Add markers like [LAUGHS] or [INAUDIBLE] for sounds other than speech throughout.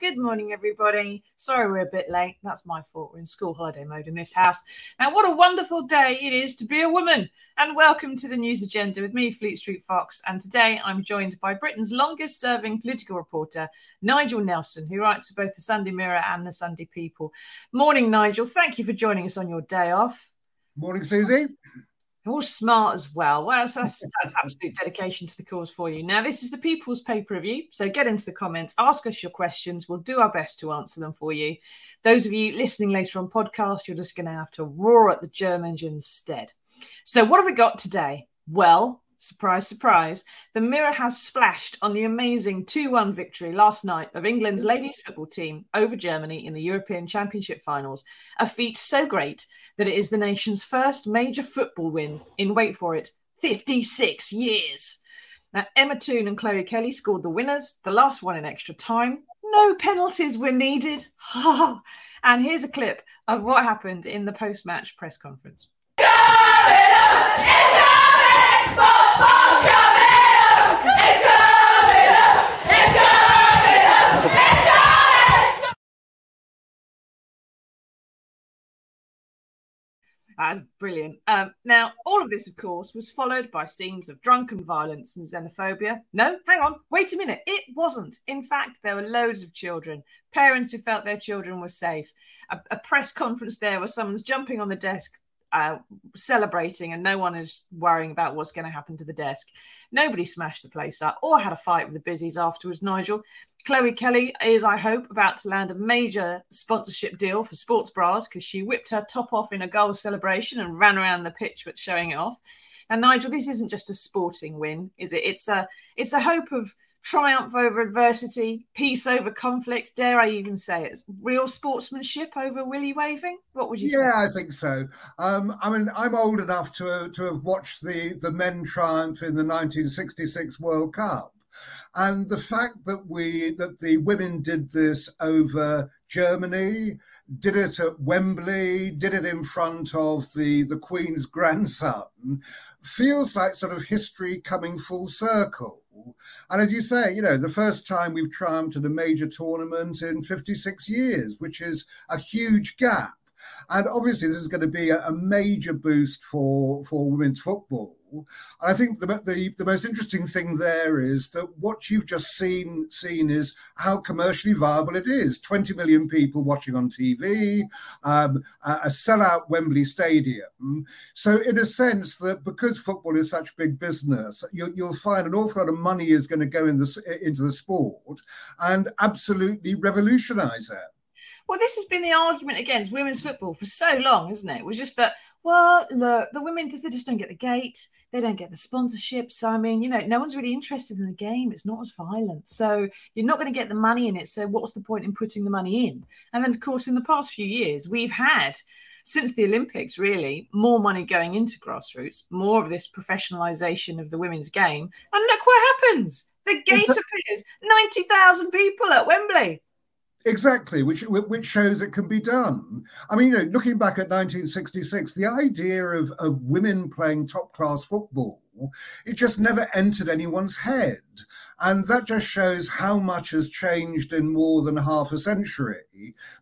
Good morning, everybody. Sorry we're a bit late. That's my fault. We're in school holiday mode in this house. Now, what a wonderful day it is to be a woman. And welcome to the news agenda with me, Fleet Street Fox. And today I'm joined by Britain's longest serving political reporter, Nigel Nelson, who writes for both the Sunday Mirror and the Sunday People. Morning, Nigel. Thank you for joining us on your day off. Morning, Susie all smart as well. Well, that's, [LAUGHS] that's absolute dedication to the cause for you. Now, this is the People's Pay Per View. So get into the comments, ask us your questions. We'll do our best to answer them for you. Those of you listening later on podcast, you're just going to have to roar at the Germans instead. So, what have we got today? Well, surprise, surprise, the mirror has splashed on the amazing 2 1 victory last night of England's ladies football team over Germany in the European Championship finals. A feat so great that it is the nation's first major football win in, wait for it, 56 years. Now, Ella Toone and Chloe Kelly scored the winners, the last one in extra time. No penalties were needed. [LAUGHS] and here's a clip of what happened in the post match press conference. That's brilliant. Um, now, all of this, of course, was followed by scenes of drunken violence and xenophobia. No, hang on, wait a minute. It wasn't. In fact, there were loads of children, parents who felt their children were safe. A, a press conference there where someone's jumping on the desk uh, celebrating and no one is worrying about what's going to happen to the desk. Nobody smashed the place up or had a fight with the busies afterwards, Nigel. Chloe Kelly is, I hope, about to land a major sponsorship deal for sports bras because she whipped her top off in a goal celebration and ran around the pitch but showing it off. And Nigel, this isn't just a sporting win, is it? It's a it's a hope of triumph over adversity, peace over conflict. Dare I even say it? Real sportsmanship over willy waving? What would you yeah, say? Yeah, I think so. Um, I mean, I'm old enough to, to have watched the, the men triumph in the 1966 World Cup. And the fact that we that the women did this over Germany, did it at Wembley, did it in front of the, the Queen's [LAUGHS] grandson, feels like sort of history coming full circle. And as you say, you know, the first time we've triumphed at a major tournament in 56 years, which is a huge gap. And obviously, this is going to be a, major boost for, for women's football. And I think the, the, the most interesting thing there is that what you've just seen seen is how commercially viable it is. 20 million people watching on TV, um, a sellout Wembley Stadium. So, in a sense, that because football is such big business, you, will find an awful lot of money is going to go in the, into the sport and absolutely revolutionise it. Well, this has been the argument against women's football for so long, isn't it? It was just that, well, look, the women, they just don't get the gate. They don't get the sponsorship. So, I mean, you know, no one's really interested in the game. It's not as violent. So, you're not going to get the money in it. So, what's the point in putting the money in? And then, of course, in the past few years, we've had since the Olympics, really, more money going into grassroots, more of this professionalization of the women's game. And look what happens. The gate appears 90,000 people at Wembley. Exactly, which which shows it can be done. I mean, you know, looking back at 1966, the idea of, of women playing top class football, it just never entered anyone's head. And that just shows how much has changed in more than half a century.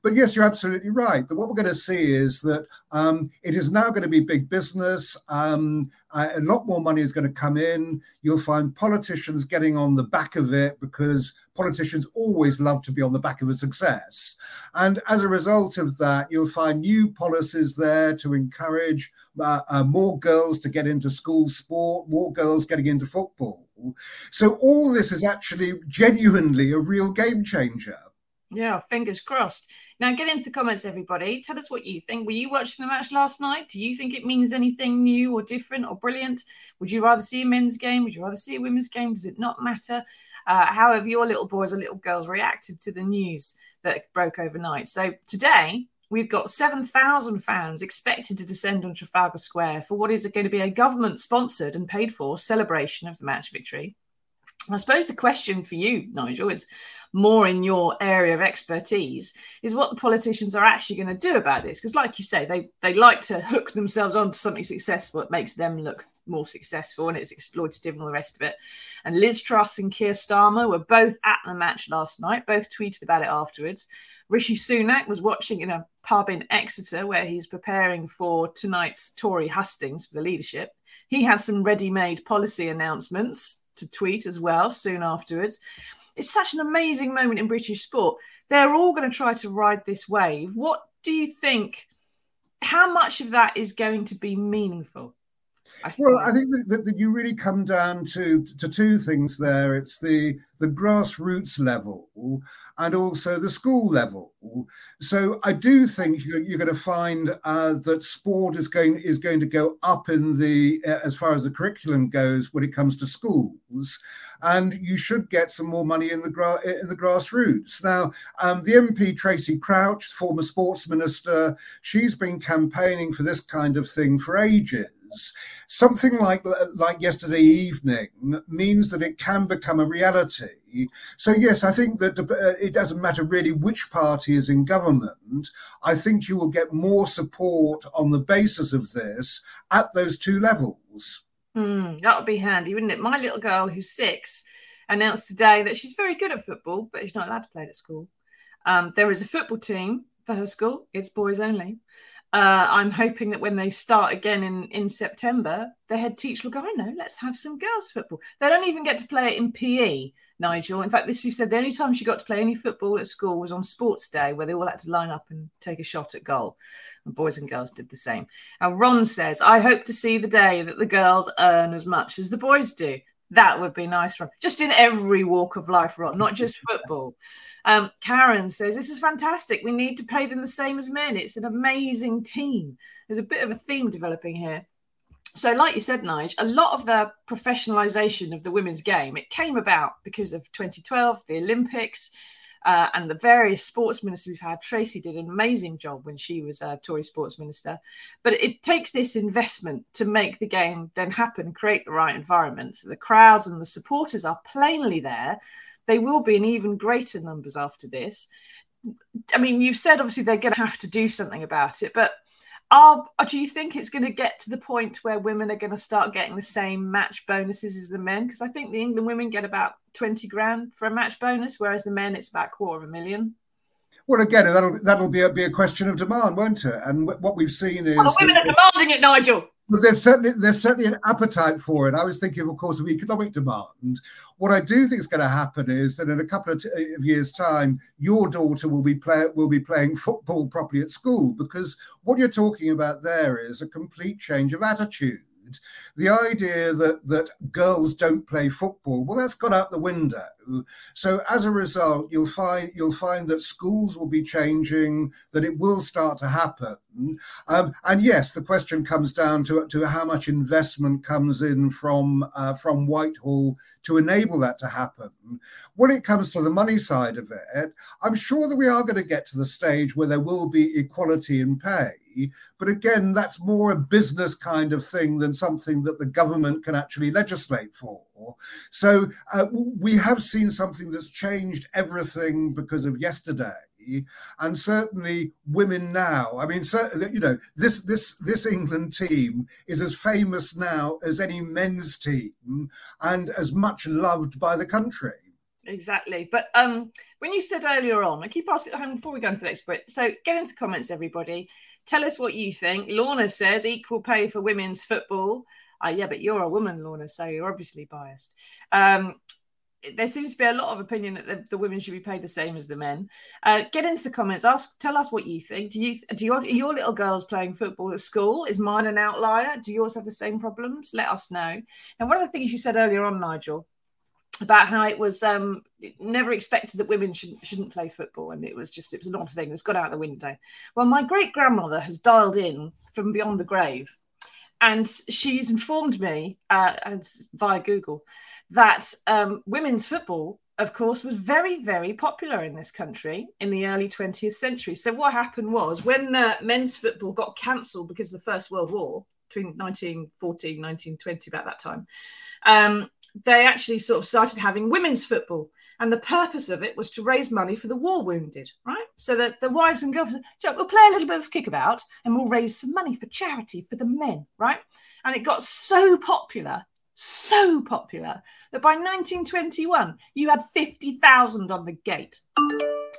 But yes, you're absolutely right. That what we're going to see is that um, it is now going to be big business. Um, a lot more money is going to come in. You'll find politicians getting on the back of it because politicians always love to be on the back of a success. And as a result of that, you'll find new policies there to encourage uh, uh, more girls to get into school sport, more girls getting into football. So all this is actually genuinely a real game changer. Yeah, fingers crossed. Now get into the comments, everybody. Tell us what you think. Were you watching the match last night? Do you think it means anything new or different or brilliant? Would you rather see a men's game? Would you rather see a women's game? Does it not matter? Uh, how have your little boys or little girls reacted to the news that broke overnight? So today, we've got 7,000 fans expected to descend on Trafalgar Square for what is going to be a government sponsored and paid for celebration of the match victory. I suppose the question for you, Nigel, is more in your area of expertise, is what the politicians are actually going to do about this. Because, like you say, they they like to hook themselves onto something successful. It makes them look more successful and it's exploitative and all the rest of it. And Liz Truss and Keir Starmer were both at the match last night, both tweeted about it afterwards. Rishi Sunak was watching in a pub in Exeter where he's preparing for tonight's Tory hustings for the leadership. He had some ready made policy announcements to tweet as well soon afterwards. It's such an amazing moment in British sport. They're all going to try to ride this wave. What do you think? How much of that is going to be meaningful? I well, I think that, that, you really come down to to two things there. It's the the grassroots level and also the school level. So I do think you're, going to find uh, that sport is going is going to go up in the uh, as far as the curriculum goes when it comes to schools, and you should get some more money in the gra- in the grassroots. Now, um, the MP Tracy Crouch, former sports minister, she's been campaigning for this kind of thing for ages something like like yesterday evening means that it can become a reality. So yes, I think that uh, it doesn't matter really which party is in government. I think you will get more support on the basis of this at those two levels. Mm, that would be handy, wouldn't it? My little girl, who's six, announced today that she's very good at football, but she's not allowed to play it at school. Um, there is a football team for her school; it's boys only. Uh, I'm hoping that when they start again in, in September, the head teacher will go, I know, let's have some girls' football. They don't even get to play it in PE, Nigel. In fact, this she said the only time she got to play any football at school was on sports day, where they all had to line up and take a shot at goal. And boys and girls did the same. And Ron says, I hope to see the day that the girls earn as much as the boys do. That would be nice for just in every walk of life, Ron, not [LAUGHS] just football. Um, Karen says, This is fantastic. We need to pay them the same as men. It's an amazing team. There's a bit of a theme developing here. So, like you said, Nige, a lot of the professionalization of the women's game, it came about because of 2012, the Olympics, uh, and the various sports ministers we've had. Tracy did an amazing job when she was a Tory sports minister. But it takes this investment to make the game then happen, create the right environment. So the crowds and the supporters are plainly there. They will be in even greater numbers after this. I mean, you've said obviously they're going to have to do something about it, but are, do you think it's going to get to the point where women are going to start getting the same match bonuses as the men? Because I think the England women get about 20 grand for a match bonus, whereas the men it's about a quarter of a million. Well, again, that'll that'll be a, be a question of demand, won't it? And what we've seen is well, women are demanding it, Nigel. But there's certainly there's certainly an appetite for it. I was thinking, of course, of economic demand. What I do think is going to happen is that in a couple of, t- of years' time, your daughter will be play will be playing football properly at school because what you're talking about there is a complete change of attitude the idea that that girls don't play football, well, that's gone out the window. So as a result, you'll find you'll find that schools will be changing, that it will start to happen. Um, and yes, the question comes down to to how much investment comes in from uh, from Whitehall to enable that to happen. When it comes to the money side of it, I'm sure that we are going to get to the stage where there will be equality in pay. But again, that's more a business kind of thing than something that the government can actually legislate for. So uh, we have seen something that's changed everything because of yesterday and certainly women now. I mean, you know, this this this England team is as famous now as any men's team, and as much loved by the country. Exactly. But um, when you said earlier on, I keep asking before we go into the next bit. So get into comments, everybody. Tell us what you think. Lorna says equal pay for women's football. Uh, yeah, but you're a woman, Lorna, so you're obviously biased. Um, there seems to be a lot of opinion that the, the, women should be paid the same as the men. Uh, get into the comments. Ask, tell us what you think. Do you do your, your little girls playing football at school? Is mine an outlier? Do yours have the same problems? Let us know. And one of the things you said earlier on, Nigel, about how it was um, never expected that women should, shouldn't play football, and it was just it was an odd thing. It's got out the window. Well, my great grandmother has dialed in from beyond the grave, and she's informed me uh, via Google that um, women's football, of course, was very very popular in this country in the early 20th century. So what happened was when uh, men's football got cancelled because of the First World War between 1914 1920 about that time. Um, they actually sort of started having women's football. And the purpose of it was to raise money for the war wounded, right? So that the wives and girls, we'll play a little bit of kickabout and we'll raise some money for charity for the men, right? And it got so popular, so popular, that by 1921, you had 50,000 on the gate.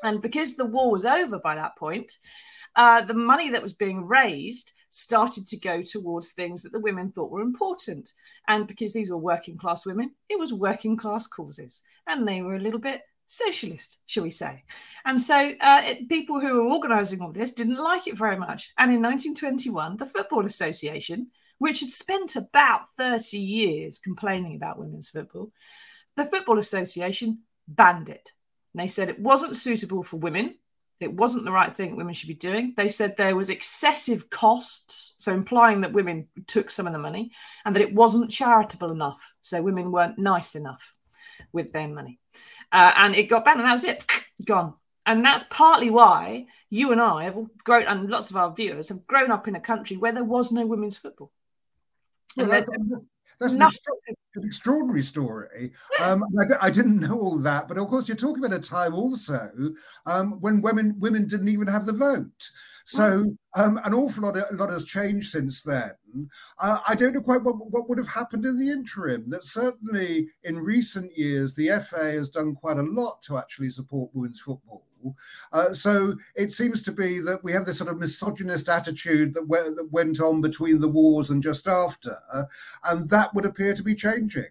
And because the war was over by that point, uh, the money that was being raised started to go towards things that the women thought were important. And because these were working class women, it was working class causes. And they were a little bit socialist, shall we say. And so uh, it, people who were organising all this didn't like it very much. And in 1921, the Football Association, which had spent about 30 years complaining about women's football, the Football Association banned it. And they said it wasn't suitable for women it wasn't the right thing women should be doing. They said there was excessive costs, so implying that women took some of the money, and that it wasn't charitable enough. So women weren't nice enough with their money. Uh, and it got banned, and that was it, [CLEARS THROAT] gone. And that's partly why you and I have all grown, and lots of our viewers have grown up in a country where there was no women's football. Well, that's, that's an, extra, an, extraordinary story. Um, I, didn't know all that, but of course, you're talking about a time also um, when women women didn't even have the vote. So um, an awful lot, of, a lot has changed since then. Uh, I don't know quite what, what would have happened in the interim. That certainly in recent years, the FA has done quite a lot to actually support women's football. Uh, so it seems to be that we have this sort of misogynist attitude that, that went on between the wars and just after, and that would appear to be changing.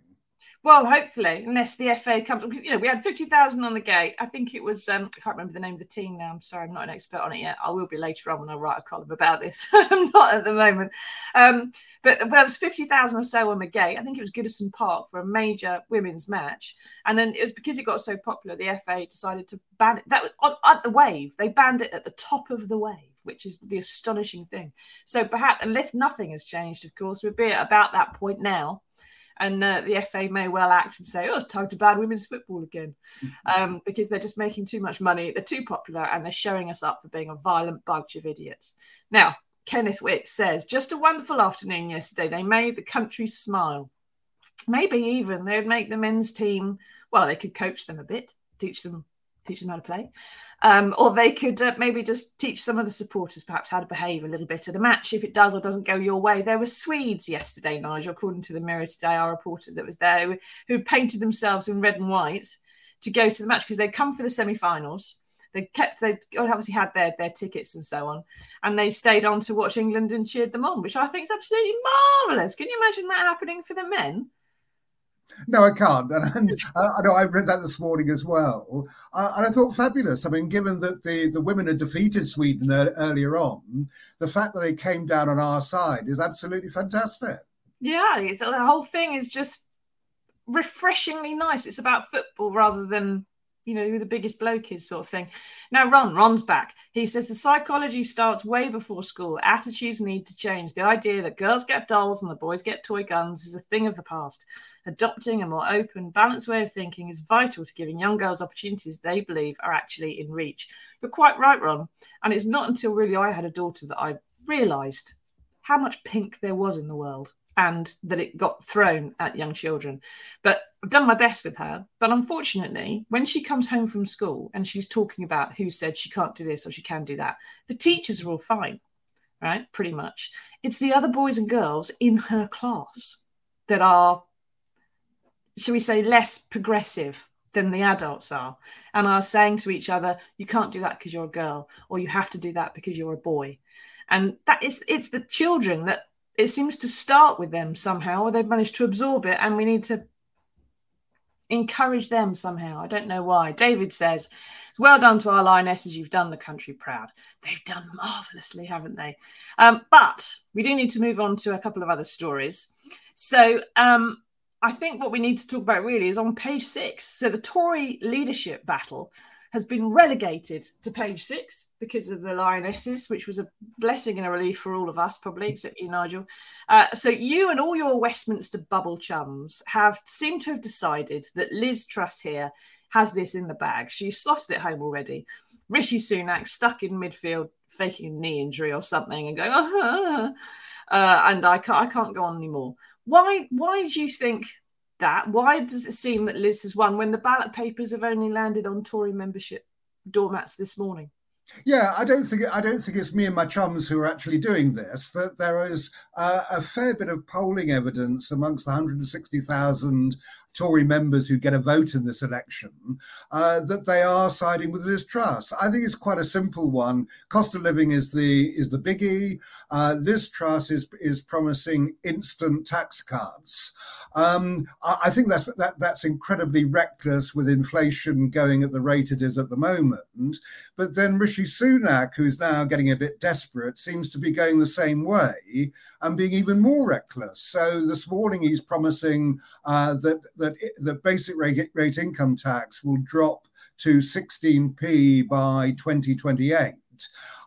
Well, hopefully, unless the FA comes, you know, we had fifty thousand on the gate. I think it was. Um, I can't remember the name of the team now. I'm sorry, I'm not an expert on it yet. I will be later on when I write a column about this. [LAUGHS] I'm not at the moment. Um, but there was fifty thousand or so on the gate. I think it was Goodison Park for a major women's match, and then it was because it got so popular, the FA decided to ban it. That was at the wave. They banned it at the top of the wave which is the astonishing thing. So perhaps, and if nothing has changed, of course, we'd be at about that point now and uh, the FA may well act and say, "Oh, it's time to ban women's football again," [LAUGHS] um, because they're just making too much money. They're too popular, and they're showing us up for being a violent bunch of idiots. Now, Kenneth Wick says, "Just a wonderful afternoon yesterday. They made the country smile. Maybe even they'd make the men's team. Well, they could coach them a bit, teach them teach them how to play. Um, or they could uh, maybe just teach some of the supporters perhaps how to behave a little bit at a match if it does or doesn't go your way. There were Swedes yesterday, Nigel, according to the Mirror today, our reporter that was there, who, painted themselves in red and white to go to the match because they'd come for the semi-finals. They kept they obviously had their their tickets and so on, and they stayed on to watch England and cheered them on, which I think is absolutely marvelous. Can you imagine that happening for the men? No, I can't. And, and uh, I know I read that this morning as well. Uh, and I thought fabulous. I mean, given that the, the women had defeated Sweden er- earlier on, the fact that they came down on our side is absolutely fantastic. Yeah, the whole thing is just refreshingly nice. It's about football rather than you know who the biggest bloke is sort of thing. Now ron ron's back. He says the psychology starts way before school. Attitudes need to change. The idea that girls get dolls and the boys get toy guns is a thing of the past. Adopting a more open balanced way of thinking is vital to giving young girls opportunities they believe are actually in reach. You're quite right ron. And it's not until really i had a daughter that i realized how much pink there was in the world and that it got thrown at young children. But I've done my best with her. But unfortunately, when she comes home from school and she's talking about who said she can't do this or she can do that, the teachers are all fine, right? Pretty much. It's the other boys and girls in her class that are, shall we say, less progressive than the adults are and are saying to each other, you can't do that because you're a girl, or you have to do that because you're a boy. And that is it's the children that it seems to start with them somehow, or they've managed to absorb it, and we need to encourage them somehow. I don't know why. David says, Well done to our lionesses. You've done the country proud. They've done marvelously, haven't they? Um, but we do need to move on to a couple of other stories. So, um, I think what we need to talk about really is on page six. So the Tory leadership battle has been relegated to page six because of the lionesses, which was a blessing and a relief for all of us, probably, except you, Nigel. Uh, so you and all your Westminster bubble chums have seemed to have decided that Liz Truss here has this in the bag. She's slotted it home already. Rishi Sunak stuck in midfield, faking a knee injury or something, and going, uh, and I can't, I can't go on anymore. Why? Why do you think that? Why does it seem that Liz has won when the ballot papers have only landed on Tory membership doormats this morning? Yeah, I don't think I don't think it's me and my chums who are actually doing this. That there is uh, a fair bit of polling evidence amongst the 160,000 Tory members who get a vote in this election uh, that they are siding with Liz Truss. I think it's quite a simple one. Cost of living is the is the biggie. Uh, Liz Truss is is promising instant tax cuts. Um, I, I, think that's that that's incredibly reckless with inflation going at the rate it is at the moment. But then Rishi Sunak, who's now getting a bit desperate, seems to be going the same way and being even more reckless. So this morning he's promising uh, that, that the basic rate, rate income tax will drop to 16p by 2028.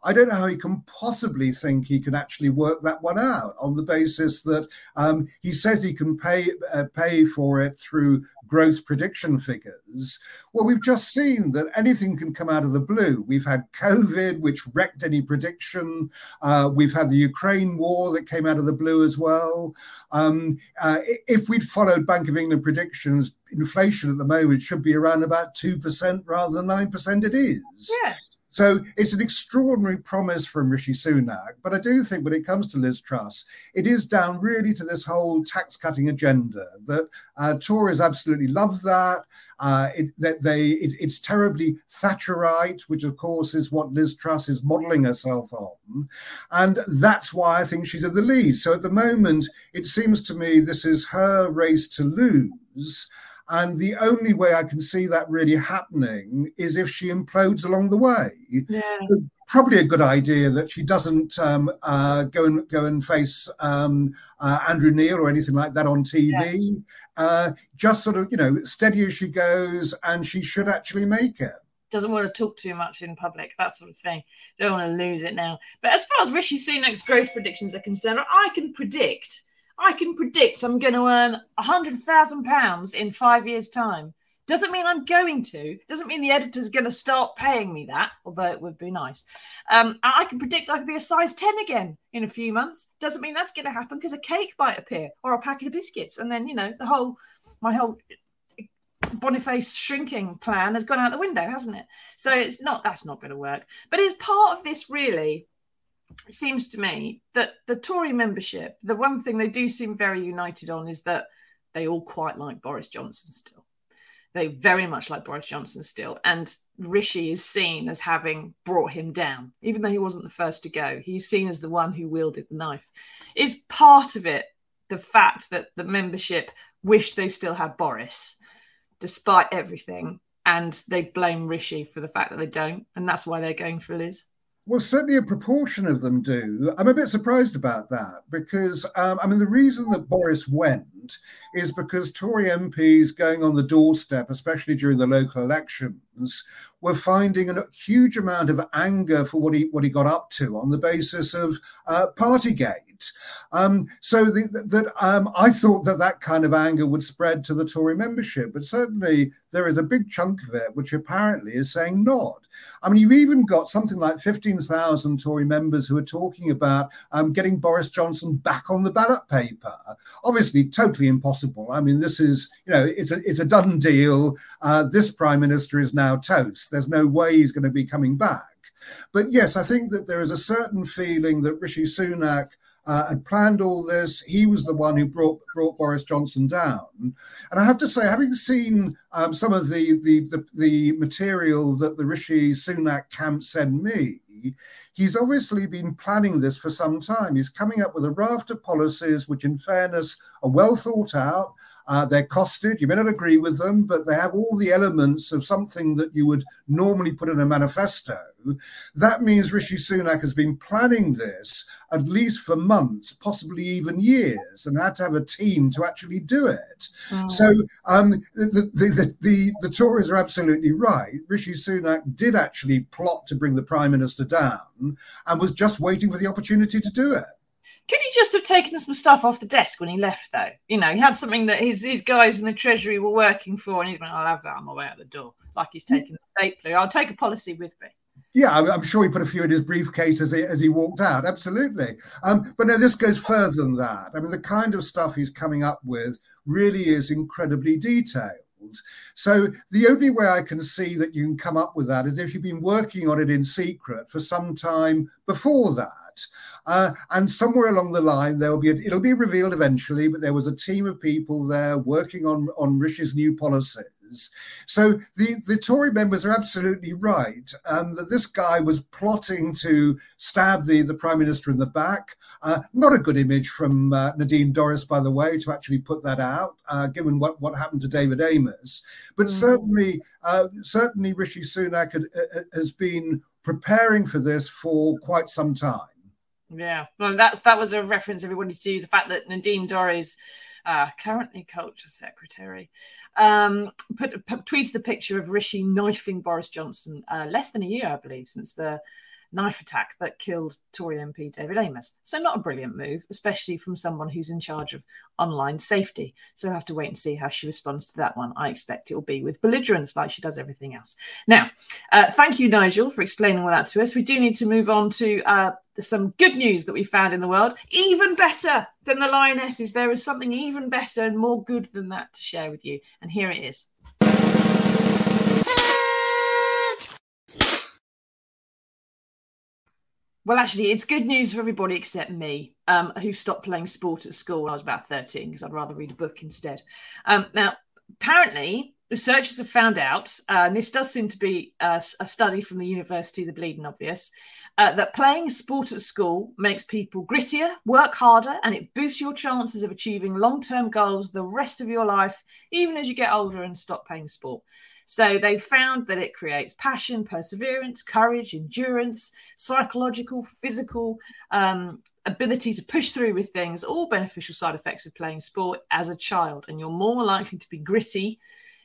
I don't know how he can possibly think he can actually work that one out on the basis that um, he says he can pay uh, pay for it through growth prediction figures. Well, we've just seen that anything can come out of the blue. We've had COVID, which wrecked any prediction. Uh, we've had the Ukraine war that came out of the blue as well. Um, uh, if we'd followed Bank of England predictions, inflation at the moment should be around about 2% rather than 9% it is. Yes. So it's an extraordinary promise from Rishi Sunak. But I do think when it comes to Liz Truss, it is down really to this whole tax cutting agenda that uh, Tories absolutely love that. Uh, it, that they it, it's terribly Thatcherite, which of course is what Liz Truss is modelling herself on, and that's why I think she's in the lead. So at the moment, it seems to me this is her race to lose. And the only way I can see that really happening is if she implodes along the way. Yeah. It's probably a good idea that she doesn't um, uh, go and go and face um, uh, Andrew Neil or anything like that on TV. Yes. Uh, just sort of, you know, steady as she goes, and she should actually make it doesn't want to talk too much in public, that sort of thing. Don't want to lose it now. But as far as Rishi Sunak's growth predictions are concerned, I can predict I can predict I'm going to earn a hundred thousand pounds in five years' time. Doesn't mean I'm going to. Doesn't mean the editor's going to start paying me that, although it would be nice. Um, I can predict I could be a size 10 again in a few months. Doesn't mean that's going to happen because a cake might appear or a packet of biscuits. And then, you know, the whole, my whole Boniface shrinking plan has gone out the window, hasn't it? So it's not, that's not going to work. But it's part of this really it seems to me that the Tory membership, the one thing they do seem very united on is that they all quite like Boris Johnson still. They very much like Boris Johnson still. And Rishi is seen as having brought him down, even though he wasn't the first to go. He's seen as the one who wielded the knife. Is part of it the fact that the membership wish they still had Boris, despite everything, and they blame Rishi for the fact that they don't, and that's why they're going for Liz. Well, certainly a proportion of them do. I'm a bit surprised about that because, um, I mean, the reason that Boris went is because Tory MPs going on the doorstep, especially during the local elections, were finding a huge amount of anger for what he what he got up to on the basis of uh, Partygate. Um, so that um, I thought that that kind of anger would spread to the Tory membership, but certainly there is a big chunk of it which apparently is saying not. I mean, you've even got something like 15,000 Tory members who are talking about um, getting Boris Johnson back on the ballot paper. Obviously, totally impossible. I mean, this is, you know, it's a, it's a done deal. Uh, this prime minister is now toast. There's no way he's going to be coming back. But yes, I think that there is a certain feeling that Rishi Sunak uh, had planned all this. He was the one who brought brought Boris Johnson down. And I have to say, having seen um, some of the, the, the the material that the Rishi Sunak camp sent me, he's obviously been planning this for some time. He's coming up with a raft of policies which, in fairness, are well thought out. Uh, they're costed. You may not agree with them, but they have all the elements of something that you would normally put in a manifesto. That means Rishi Sunak has been planning this at least for months, possibly even years, and had to have a team to actually do it. Oh. So um, the, the, the, the, the Tories are absolutely right. Rishi Sunak did actually plot to bring the Prime Minister down and was just waiting for the opportunity to do it. Could he just have taken some stuff off the desk when he left, though? You know, he had something that his, his guys in the Treasury were working for, and he's went, I'll have that on my way out the door. Like he's taking the stapler. I'll take a policy with me. Yeah, I'm sure he put a few in his briefcase as he, as he walked out. Absolutely. Um, but no, this goes further than that. I mean, the kind of stuff he's coming up with really is incredibly detailed. So the only way I can see that you can come up with that is if you've been working on it in secret for some time before that. Uh, and somewhere along the line, there will be a, it'll be revealed eventually, but there was a team of people there working on on Rishi's new policy so the, the Tory members are absolutely right um, that this guy was plotting to stab the, the Prime Minister in the back. Uh, not a good image from uh, Nadine Dorries, by the way, to actually put that out, uh, given what, what happened to David Amess. But mm. certainly, uh, certainly Rishi Sunak had, uh, uh, has been preparing for this for quite some time. Yeah, well, that's that was a reference everybody to the fact that Nadine Dorries uh, currently culture secretary, um, put, put, tweeted a picture of Rishi knifing Boris Johnson uh, less than a year, I believe, since the knife attack that killed Tory MP David Amess. So, not a brilliant move, especially from someone who's in charge of online safety. So, have to wait and see how she responds to that one. I expect it will be with belligerence, like she does everything else. Now, uh, thank you, Nigel, for explaining all that to us. We do need to move on to uh, some good news that we found in the world. Even better than the lionesses, there is something even better and more good than that to share with you. And here it is. Well, actually, it's good news for everybody except me, um, who stopped playing sport at school when I was about 13 because I'd rather read a book instead. Um, now, apparently, researchers have found out, uh, and this does seem to be a, a study from the University of the Bleeding Obvious, uh, that playing sport at school makes people grittier, work harder, and it boosts your chances of achieving long term goals the rest of your life, even as you get older and stop playing sport. So they found that it creates passion, perseverance, courage, endurance, psychological, physical um, ability to push through with things, all beneficial side effects of playing sport as a child. And you're more likely to be gritty,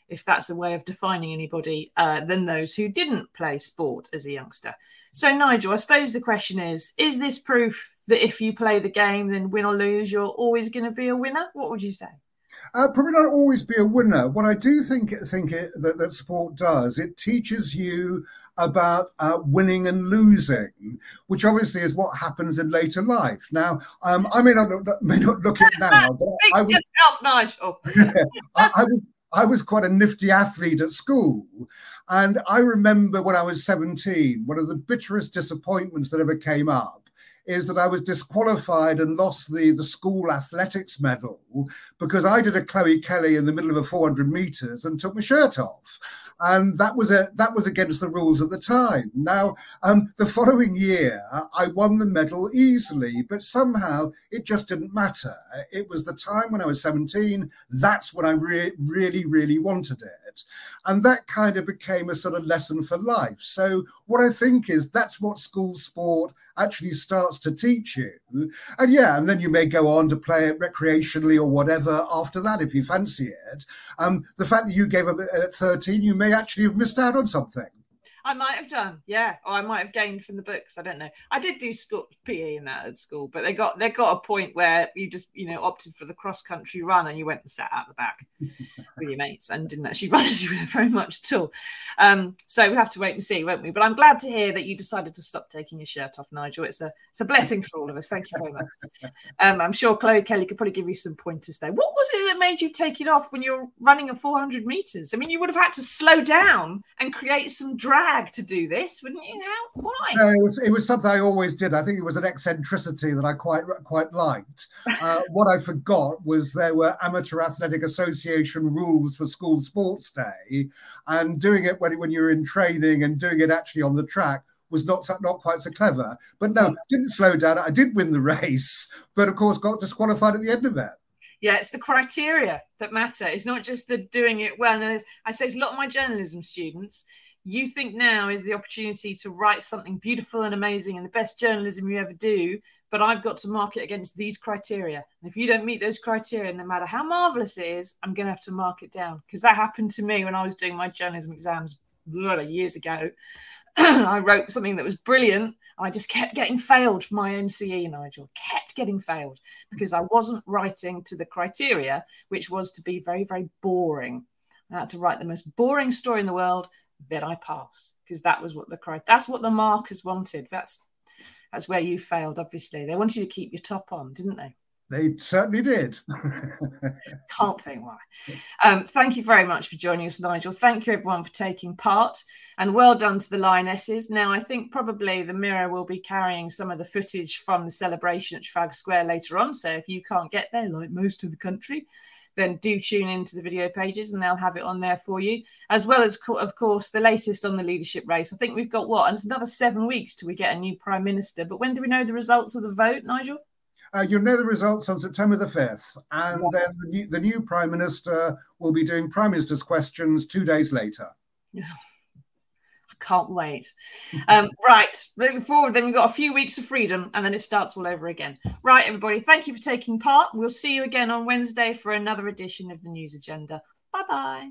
if that's a way of defining anybody, uh, than those who didn't play sport as a youngster. So, Nigel, I suppose the question is Is this proof that if you play the game, then win or lose, you're always going to be a winner? What would you say? Uh, probably not always be a winner. What I do think think it, that, that sport does, it teaches you about uh, winning and losing, which obviously is what happens in later life. Now, um, I may not look, may not look it [LAUGHS] now, but I was, yourself, Nigel. [LAUGHS] I, I was I was quite a nifty athlete at school. And I remember when I was 17, one of the bitterest disappointments that ever came up is that I was disqualified and lost the, the school athletics medal because I did a Chloe Kelly in the middle of a 400 meters and took my shirt off and that was a that was against the rules at the time. Now, um, the following year, I won the medal easily, but somehow it just didn't matter. It was the time when I was 17. That's when I re- really, really wanted it, and that kind of became a sort of lesson for life. So, what I think is that's what school sport actually starts to teach you, and yeah, and then you may go on to play it recreationally or whatever after that if you fancy it. Um, the fact that you gave up at 13, you may actually have missed out on something. I might have done, yeah, or I might have gained from the books. I don't know. I did do school PE in that at school, but they got they got a point where you just you know opted for the cross country run and you went and sat out the back [LAUGHS] with your mates and didn't actually [LAUGHS] run very much at all. Um, so we have to wait and see, won't we? But I'm glad to hear that you decided to stop taking your shirt off, Nigel. It's a it's a blessing for all of us. Thank you very much. [LAUGHS] Um, I'm sure Chloe Kelly could probably give you some pointers there. What was it that made you take it off when you're running a 400 meters? I mean, you would have had to slow down and create some drag to do this, wouldn't you? How? Why? No, it was it was something I always did. I think it was an eccentricity that I quite quite liked. Uh, [LAUGHS] what I forgot was there were amateur athletic association rules for school sports day, and doing it when when you're in training and doing it actually on the track was not not quite so clever. But no, didn't slow down. I did win the race, but of course got disqualified at the end of it. Yeah, it's the criteria that matter. It's not just the doing it well. And I say to a lot of my journalism students, you think now is the opportunity to write something beautiful and amazing and the best journalism you ever do. But I've got to mark it against these criteria. And if you don't meet those criteria, no matter how marvelous it is, I'm going to have to mark it down. Because that happened to me when I was doing my journalism exams years ago. [CLEARS THROAT] I wrote something that was brilliant. and I just kept getting failed for my NCE, Nigel, kept getting failed because I wasn't writing to the criteria, which was to be very, very boring. I had to write the most boring story in the world, then I pass because that was what the that's what the markers wanted. That's that's where you failed, obviously. They wanted you to keep your top on, didn't they? They certainly did. [LAUGHS] Can't think why. Um, thank you very much for joining us, Nigel. Thank you, everyone, for taking part. And well done to the Lionesses. Now, I think probably the Mirror will be carrying some of the footage from the celebration at Trafalgar Square later on. So if you can't get there, like most of the country, then do tune into the video pages and they'll have it on there for you, as well as, of course, the latest on the leadership race. I think we've got what? And it's another seven weeks till we get a new prime minister. But when do we know the results of the vote, Nigel? Uh, you'll know the results on September the 5th, and yeah. then the new, the new Prime Minister will be doing Prime Minister's questions two days later. [LAUGHS] Can't wait. [LAUGHS] Um, right, moving forward, then we've got a few weeks of freedom, and then it starts all over again. Right, everybody, thank you for taking part. We'll see you again on Wednesday for another edition of the News Agenda. Bye bye.